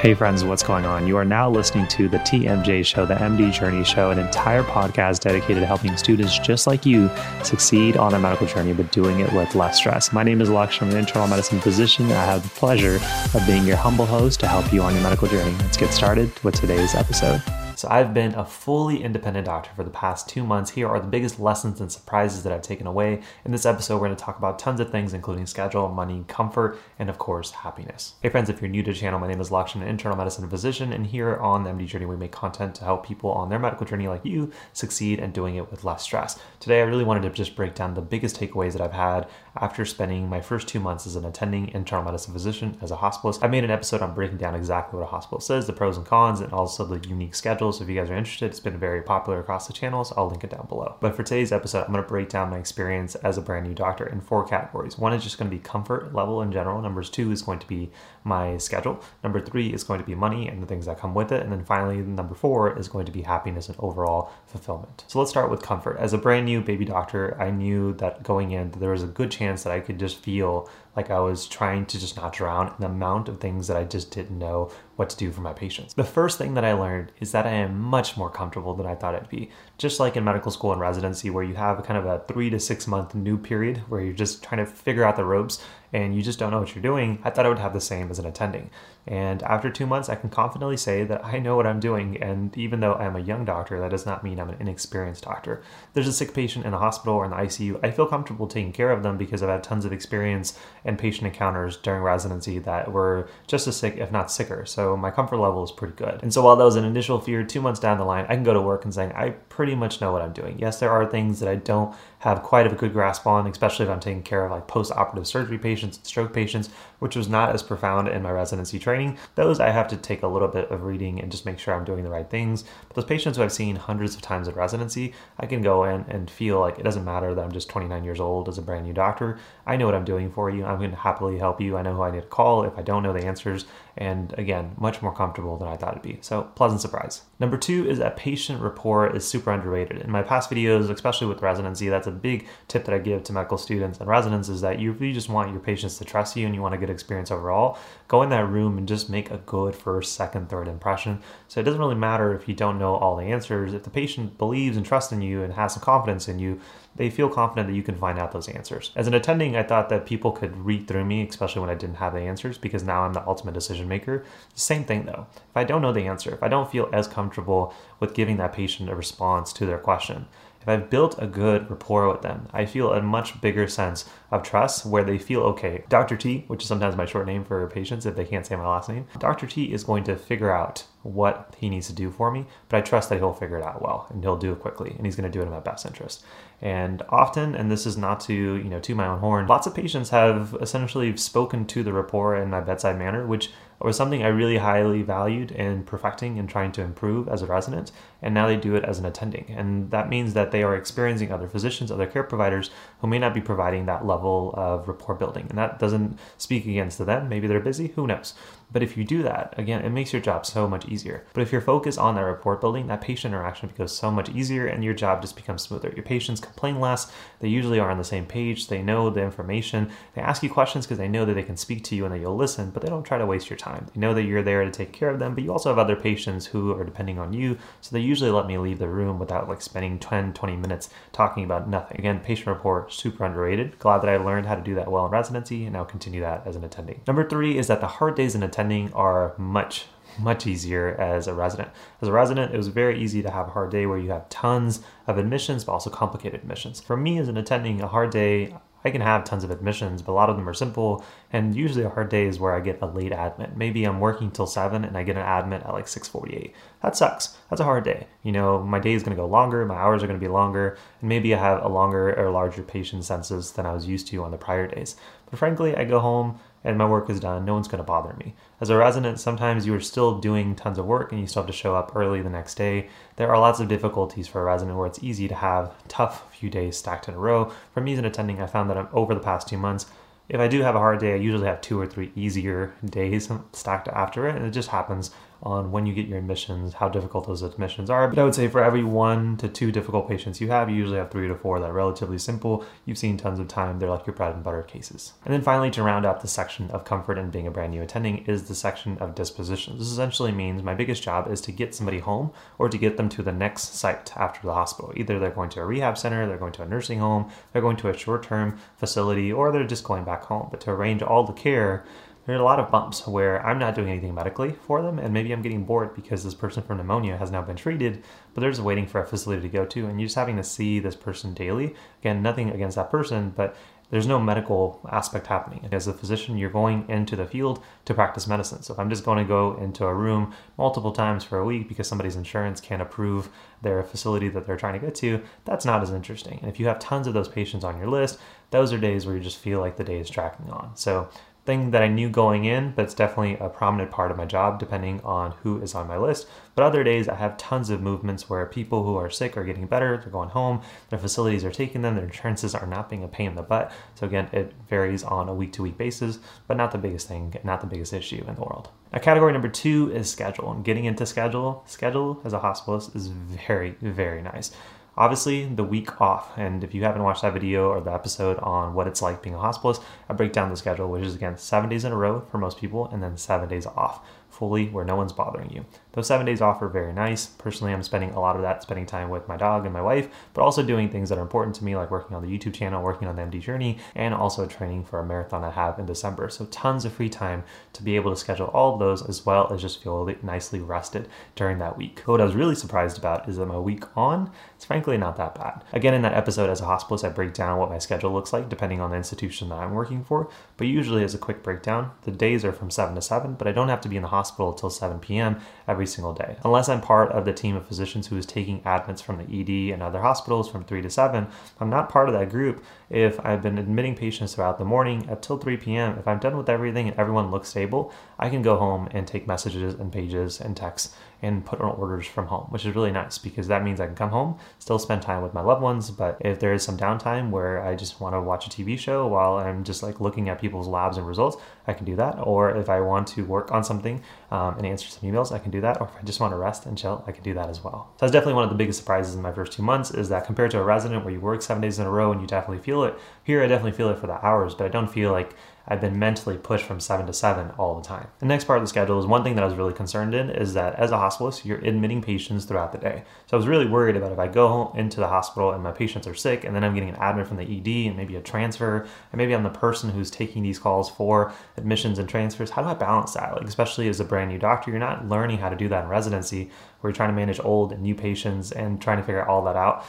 Hey, friends, what's going on? You are now listening to the TMJ Show, the MD Journey Show, an entire podcast dedicated to helping students just like you succeed on their medical journey, but doing it with less stress. My name is Alex. I'm an internal medicine physician. I have the pleasure of being your humble host to help you on your medical journey. Let's get started with today's episode. So, I've been a fully independent doctor for the past two months. Here are the biggest lessons and surprises that I've taken away. In this episode, we're going to talk about tons of things, including schedule, money, comfort, and of course, happiness. Hey, friends, if you're new to the channel, my name is Lakshan, an internal medicine physician, and here on the MD Journey, we make content to help people on their medical journey like you succeed and doing it with less stress. Today, I really wanted to just break down the biggest takeaways that I've had after spending my first two months as an attending internal medicine physician as a hospitalist. I made an episode on breaking down exactly what a hospitalist is, the pros and cons, and also the unique schedule. So if you guys are interested, it's been very popular across the channels. I'll link it down below. But for today's episode, I'm going to break down my experience as a brand new doctor in four categories. One is just going to be comfort level in general. Number two is going to be my schedule. Number three is going to be money and the things that come with it. And then finally, number four is going to be happiness and overall fulfillment. So let's start with comfort. As a brand new baby doctor, I knew that going in, there was a good chance that I could just feel like I was trying to just not drown in the amount of things that I just didn't know what to do for my patients. The first thing that I learned is that I am much more comfortable than I thought I'd be. Just like in medical school and residency, where you have kind of a three to six month new period where you're just trying to figure out the ropes and you just don't know what you're doing, I thought I would have the same as an attending. And after two months, I can confidently say that I know what I'm doing. And even though I'm a young doctor, that does not mean I'm an inexperienced doctor. There's a sick patient in the hospital or in the ICU. I feel comfortable taking care of them because I've had tons of experience and patient encounters during residency that were just as sick, if not sicker. So my comfort level is pretty good. And so while that was an initial fear, two months down the line, I can go to work and saying, I pretty much know what I'm doing. Yes, there are things that I don't have quite of a good grasp on, especially if I'm taking care of like post-operative surgery patients, stroke patients, which was not as profound in my residency training. Those I have to take a little bit of reading and just make sure I'm doing the right things. But those patients who I've seen hundreds of times in residency, I can go in and feel like it doesn't matter that I'm just 29 years old as a brand new doctor. I know what I'm doing for you. I'm going to happily help you. I know who I need to call if I don't know the answers. And again, much more comfortable than I thought it'd be. So pleasant surprise. Number two is that patient rapport is super underrated. In my past videos, especially with residency, that's a big tip that I give to medical students and residents is that you really just want your patients to trust you and you want a good experience overall. Go in that room and just make a good first, second, third impression. So it doesn't really matter if you don't know all the answers. If the patient believes and trusts in you and has some confidence in you, they feel confident that you can find out those answers. As an attending, I thought that people could read through me, especially when I didn't have the answers, because now I'm the ultimate decision maker. Same thing though. If I don't know the answer, if I don't feel as comfortable with giving that patient a response to their question, if I've built a good rapport with them, I feel a much bigger sense of trust where they feel okay. Dr. T, which is sometimes my short name for patients if they can't say my last name, Dr. T is going to figure out what he needs to do for me, but I trust that he'll figure it out well and he'll do it quickly and he's going to do it in my best interest. And often, and this is not to, you know, to my own horn, lots of patients have essentially spoken to the rapport in my bedside manner, which was something I really highly valued in perfecting and trying to improve as a resident. And now they do it as an attending. And that means that they are experiencing other physicians, other care providers who may not be providing that level of rapport building. And that doesn't speak against them. Maybe they're busy, who knows? But if you do that, again, it makes your job so much easier. But if you're focused on that rapport building, that patient interaction becomes so much easier and your job just becomes smoother. Your patients complain less. They usually are on the same page. They know the information. They ask you questions because they know that they can speak to you and that you'll listen, but they don't try to waste your time. They know that you're there to take care of them, but you also have other patients who are depending on you. So they usually let me leave the room without like spending 10, 20 minutes talking about nothing. Again, patient rapport, super underrated. Glad that I learned how to do that well in residency and now continue that as an attending. Number three is that the hard days in attending are much much easier as a resident. As a resident, it was very easy to have a hard day where you have tons of admissions, but also complicated admissions. For me as an attending, a hard day, I can have tons of admissions, but a lot of them are simple. And usually a hard day is where I get a late admit. Maybe I'm working till seven and I get an admit at like 6:48. That sucks. That's a hard day. You know, my day is going to go longer, my hours are going to be longer, and maybe I have a longer or larger patient census than I was used to on the prior days. But frankly, I go home and my work is done. No one's going to bother me. As a resident, sometimes you are still doing tons of work and you still have to show up early the next day. There are lots of difficulties for a resident where it's easy to have tough few days stacked in a row. For me as an attending, I found that over the past two months, if I do have a hard day, I usually have two or three easier days stacked after it, and it just happens on when you get your admissions, how difficult those admissions are. But I would say for every one to two difficult patients you have, you usually have three to four that are relatively simple. You've seen tons of time. They're like your bread and butter cases. And then finally, to round out the section of comfort and being a brand new attending is the section of dispositions. This essentially means my biggest job is to get somebody home or to get them to the next site after the hospital. Either they're going to a rehab center, they're going to a nursing home, they're going to a short term facility, or they're just going back home. But to arrange all the care, there are a lot of bumps where I'm not doing anything medically for them, and maybe I'm getting bored because this person from pneumonia has now been treated, but they're just waiting for a facility to go to, and you're just having to see this person daily. Again, nothing against that person, but there's no medical aspect happening. As a physician, you're going into the field to practice medicine. So if I'm just going to go into a room multiple times for a week because somebody's insurance can't approve their facility that they're trying to get to, that's not as interesting. And if you have tons of those patients on your list, those are days where you just feel like the day is tracking on. So thing that I knew going in, but it's definitely a prominent part of my job depending on who is on my list. But other days I have tons of movements where people who are sick are getting better, they're going home, their facilities are taking them, their insurances are not being a pain in the butt. So again, it varies on a week to week basis, but not the biggest thing, not the biggest issue in the world. Now, category number two is schedule. And getting into schedule, schedule as a hospitalist is very, very nice obviously the week off. And if you haven't watched that video or the episode on what it's like being a hospitalist, I break down the schedule, which is again seven days in a row for most people, and then seven days off fully where no one's bothering you. Those seven days off are very nice. Personally, I'm spending a lot of that spending time with my dog and my wife, but also doing things that are important to me, like working on the YouTube channel, working on the MD journey, and also training for a marathon I have in December. So tons of free time to be able to schedule all of those as well as just feel nicely rested during that week. But what I was really surprised about is that my week on is frankly not that bad. Again, in that episode as a hospitalist, I break down what my schedule looks like depending on the institution that I'm working for. But usually, as a quick breakdown, the days are from 7 to 7, but I don't have to be in the hospital until 7 p.m. every single day. Unless I'm part of the team of physicians who is taking admits from the ED and other hospitals from 3 to 7, I'm not part of that group. If I've been admitting patients throughout the morning up till 3 p.m., if I'm done with everything and everyone looks stable, I can go home and take messages and pages and texts and put on orders from home, which is really nice because that means I can come home, still spend time with my loved ones. But if there is some downtime where I just want to watch a TV show while I'm just like looking at people's labs and results, I can do that. Or if I want to work on something um, and answer some emails, I can do that. Or if I just want to rest and chill, I can do that as well. So that's definitely one of the biggest surprises in my first two months is that compared to a resident where you work seven days in a row and you definitely feel it, here I definitely feel it for the hours, but I don't feel like I've been mentally pushed from seven to seven all the time. The next part of the schedule is one thing that I was really concerned in is that as a hospitalist, you're admitting patients throughout the day. So I was really worried about if I go into the hospital and my patients are sick and then I'm getting an admit from the ED and maybe a transfer, and maybe I'm the person who's taking these calls for admissions and transfers. How do I balance that? Like, especially as a brand new doctor, you're not learning how to do that in residency where you're trying to manage old and new patients and trying to figure all that out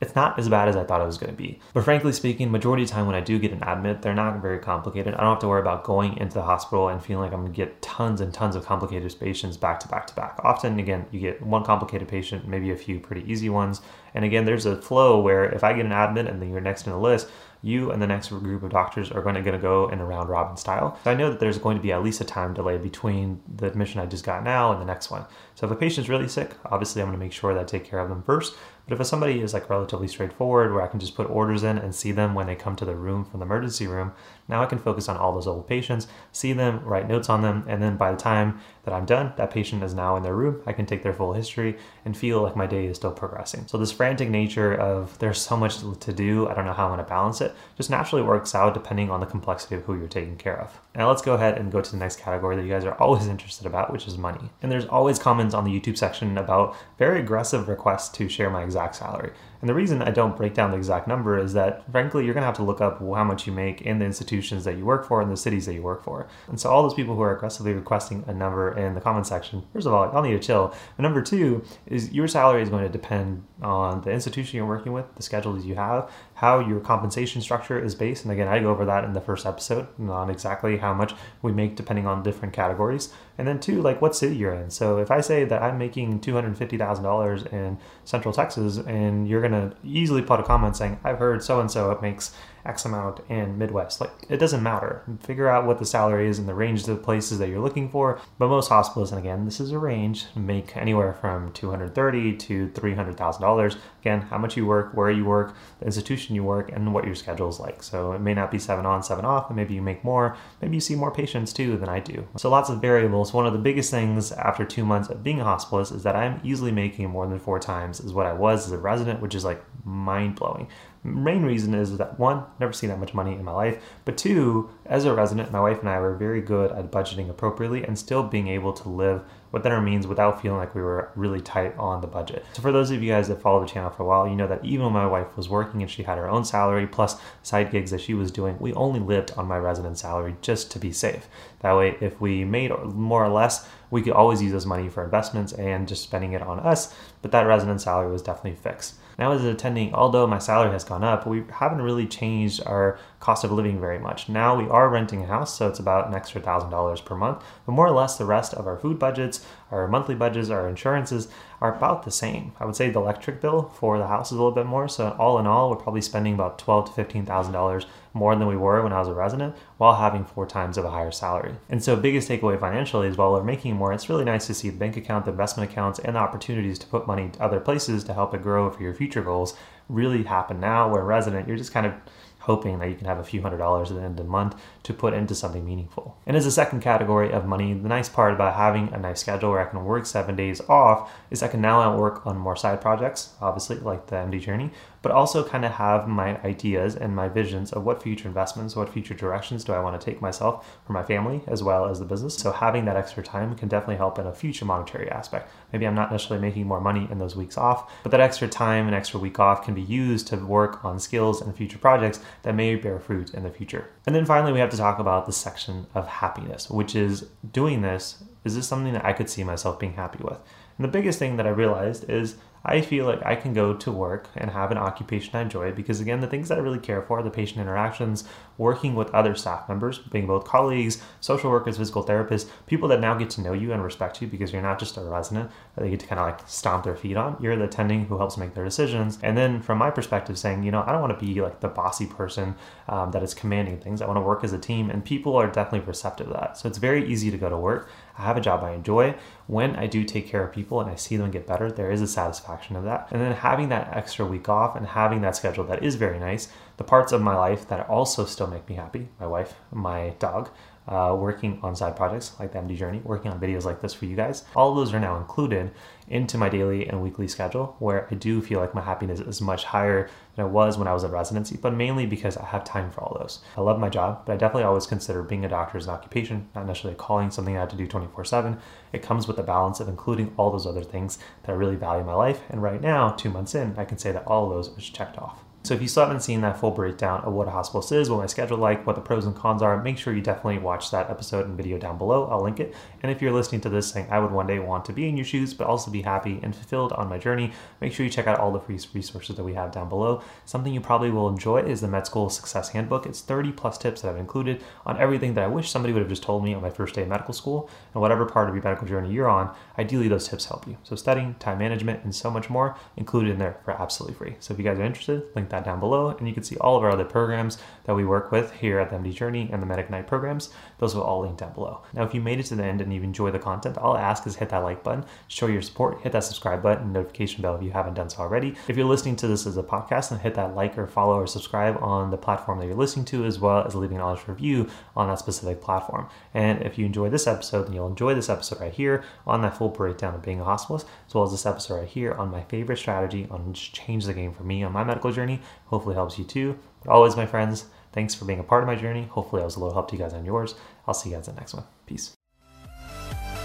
it's not as bad as I thought it was going to be. But frankly speaking, majority of the time when I do get an admit, they're not very complicated. I don't have to worry about going into the hospital and feeling like I'm going to get tons and tons of complicated patients back to back to back. Often, again, you get one complicated patient, maybe a few pretty easy ones. And again, there's a flow where if I get an admit and then you're next in the list, you and the next group of doctors are going to, going to go in a round robin style. So I know that there's going to be at least a time delay between the admission I just got now and the next one. So if a patient's really sick, obviously I'm going to make sure that I take care of them first. But if somebody is like relatively straightforward, where I can just put orders in and see them when they come to the room from the emergency room, now I can focus on all those old patients, see them, write notes on them, and then by the time that I'm done, that patient is now in their room. I can take their full history and feel like my day is still progressing. So this frantic nature of there's so much to do, I don't know how I'm going to balance it, just naturally works out depending on the complexity of who you're taking care of. Now let's go ahead and go to the next category that you guys are always interested about, which is money. And there's always comments on the YouTube section about very aggressive requests to share my exact salary. And the reason I don't break down the exact number is that, frankly, you're going to have to look up how much you make in the institutions that you work for and the cities that you work for. And so, all those people who are aggressively requesting a number in the comment section, first of all, y'all need to chill. And number two is your salary is going to depend on the institution you're working with, the schedules you have, how your compensation structure is based. And again, I go over that in the first episode on exactly how much we make depending on different categories. And then two, like what city you're in. So if I say that I'm making $250,000 in Central Texas and you're going to easily put a comment saying, I've heard so and so it makes X amount in Midwest. Like it doesn't matter. Figure out what the salary is in the range of the places that you're looking for. But most hospitals, and again, this is a range, make anywhere from two hundred thirty to three hundred thousand dollars. Again, how much you work, where you work, the institution you work, and what your schedule is like. So it may not be seven on, seven off, and maybe you make more. Maybe you see more patients too than I do. So lots of variables. One of the biggest things after two months of being a hospitalist is that I'm easily making more than four times as what I was as a resident, which is like mind blowing. Main reason is that one, never seen that much money in my life, but two, as a resident, my wife and I were very good at budgeting appropriately and still being able to live within our means without feeling like we were really tight on the budget. So for those of you guys that follow the channel for a while, you know that even when my wife was working and she had her own salary plus side gigs that she was doing, we only lived on my resident salary just to be safe. That way, if we made more or less, we could always use this money for investments and just spending it on us, but that resident salary was definitely fixed. Now, as attending, although my salary has gone up, we haven't really changed our cost of living very much. Now we are renting a house, so it's about an extra thousand dollars per month, but more or less the rest of our food budgets, our monthly budgets, our insurances are about the same. I would say the electric bill for the house is a little bit more, so all in all, we're probably spending about twelve to fifteen thousand dollars more than we were when I was a resident while having four times of a higher salary. And so, biggest takeaway financially is while we're making more, it's really nice to see the bank account, the investment accounts, and the opportunities to put money to other places to help it grow for your future goals really happen now. Where resident, you're just kind of hoping that you can have a few hundred dollars at the end of the month to put into something meaningful. And as a second category of money, the nice part about having a nice schedule where I can work seven days off is I can now work on more side projects, obviously, like the MD Journey, but also kind of have my ideas and my visions of what future investments, what future directions do I want to take myself for my family as well as the business. So having that extra time can definitely help in a future monetary aspect. Maybe I'm not necessarily making more money in those weeks off, but that extra time and extra week off can be used to work on skills and future projects that may bear fruit in the future. And then finally, we have to talk about the section of happiness, which is doing this. Is this something that I could see myself being happy with? And the biggest thing that I realized is I feel like I can go to work and have an occupation I enjoy because, again, the things that I really care for are the patient interactions, working with other staff members, being both colleagues, social workers, physical therapists, people that now get to know you and respect you because you're not just a resident that they get to kind of like stomp their feet on. You're the attending who helps make their decisions. And then, from my perspective, saying, you know, I don't want to be like the bossy person um, that is commanding things. I want to work as a team, and people are definitely receptive to that. So it's very easy to go to work. I have a job I enjoy. When I do take care of people and I see them get better, there is a satisfaction of that. And then having that extra week off and having that schedule that is very nice. The parts of my life that also still make me happy my wife, my dog, uh, working on side projects like the MD Journey, working on videos like this for you guys. All of those are now included into my daily and weekly schedule where I do feel like my happiness is much higher than it was when I was in residency, but mainly because I have time for all those. I love my job, but I definitely always consider being a doctor as an occupation, not necessarily calling something I have to do 24 7. It comes with the balance of including all those other things that I really value in my life. And right now, two months in, I can say that all of those are checked off. So if you still haven't seen that full breakdown of what a hospitalist is, what my schedule like, what the pros and cons are, make sure you definitely watch that episode and video down below. I'll link it. And if you're listening to this saying, I would one day want to be in your shoes, but also be happy and fulfilled on my journey, make sure you check out all the free resources that we have down below. Something you probably will enjoy is the Med School Success Handbook. It's 30 plus tips that I've included on everything that I wish somebody would have just told me on my first day of medical school. And whatever part of your medical journey you're on, ideally those tips help you. So studying, time management, and so much more included in there for absolutely free. So if you guys are interested, link that down below and you you can see all of our other programs that we work with here at the MD Journey and the MedIgnite programs. Those will all link down below. Now, if you made it to the end and you've enjoyed the content, all I ask is hit that like button, show your support, hit that subscribe button, notification bell if you haven't done so already. If you're listening to this as a podcast, then hit that like or follow or subscribe on the platform that you're listening to, as well as leaving an honest review on that specific platform. And if you enjoy this episode, then you'll enjoy this episode right here on that full breakdown of being a hospitalist, as well as this episode right here on my favorite strategy on change the game for me on my medical journey. Hopefully helps you too. But always, my friends, thanks for being a part of my journey. Hopefully, I was a little help to you guys on yours. I'll see you guys in the next one. Peace.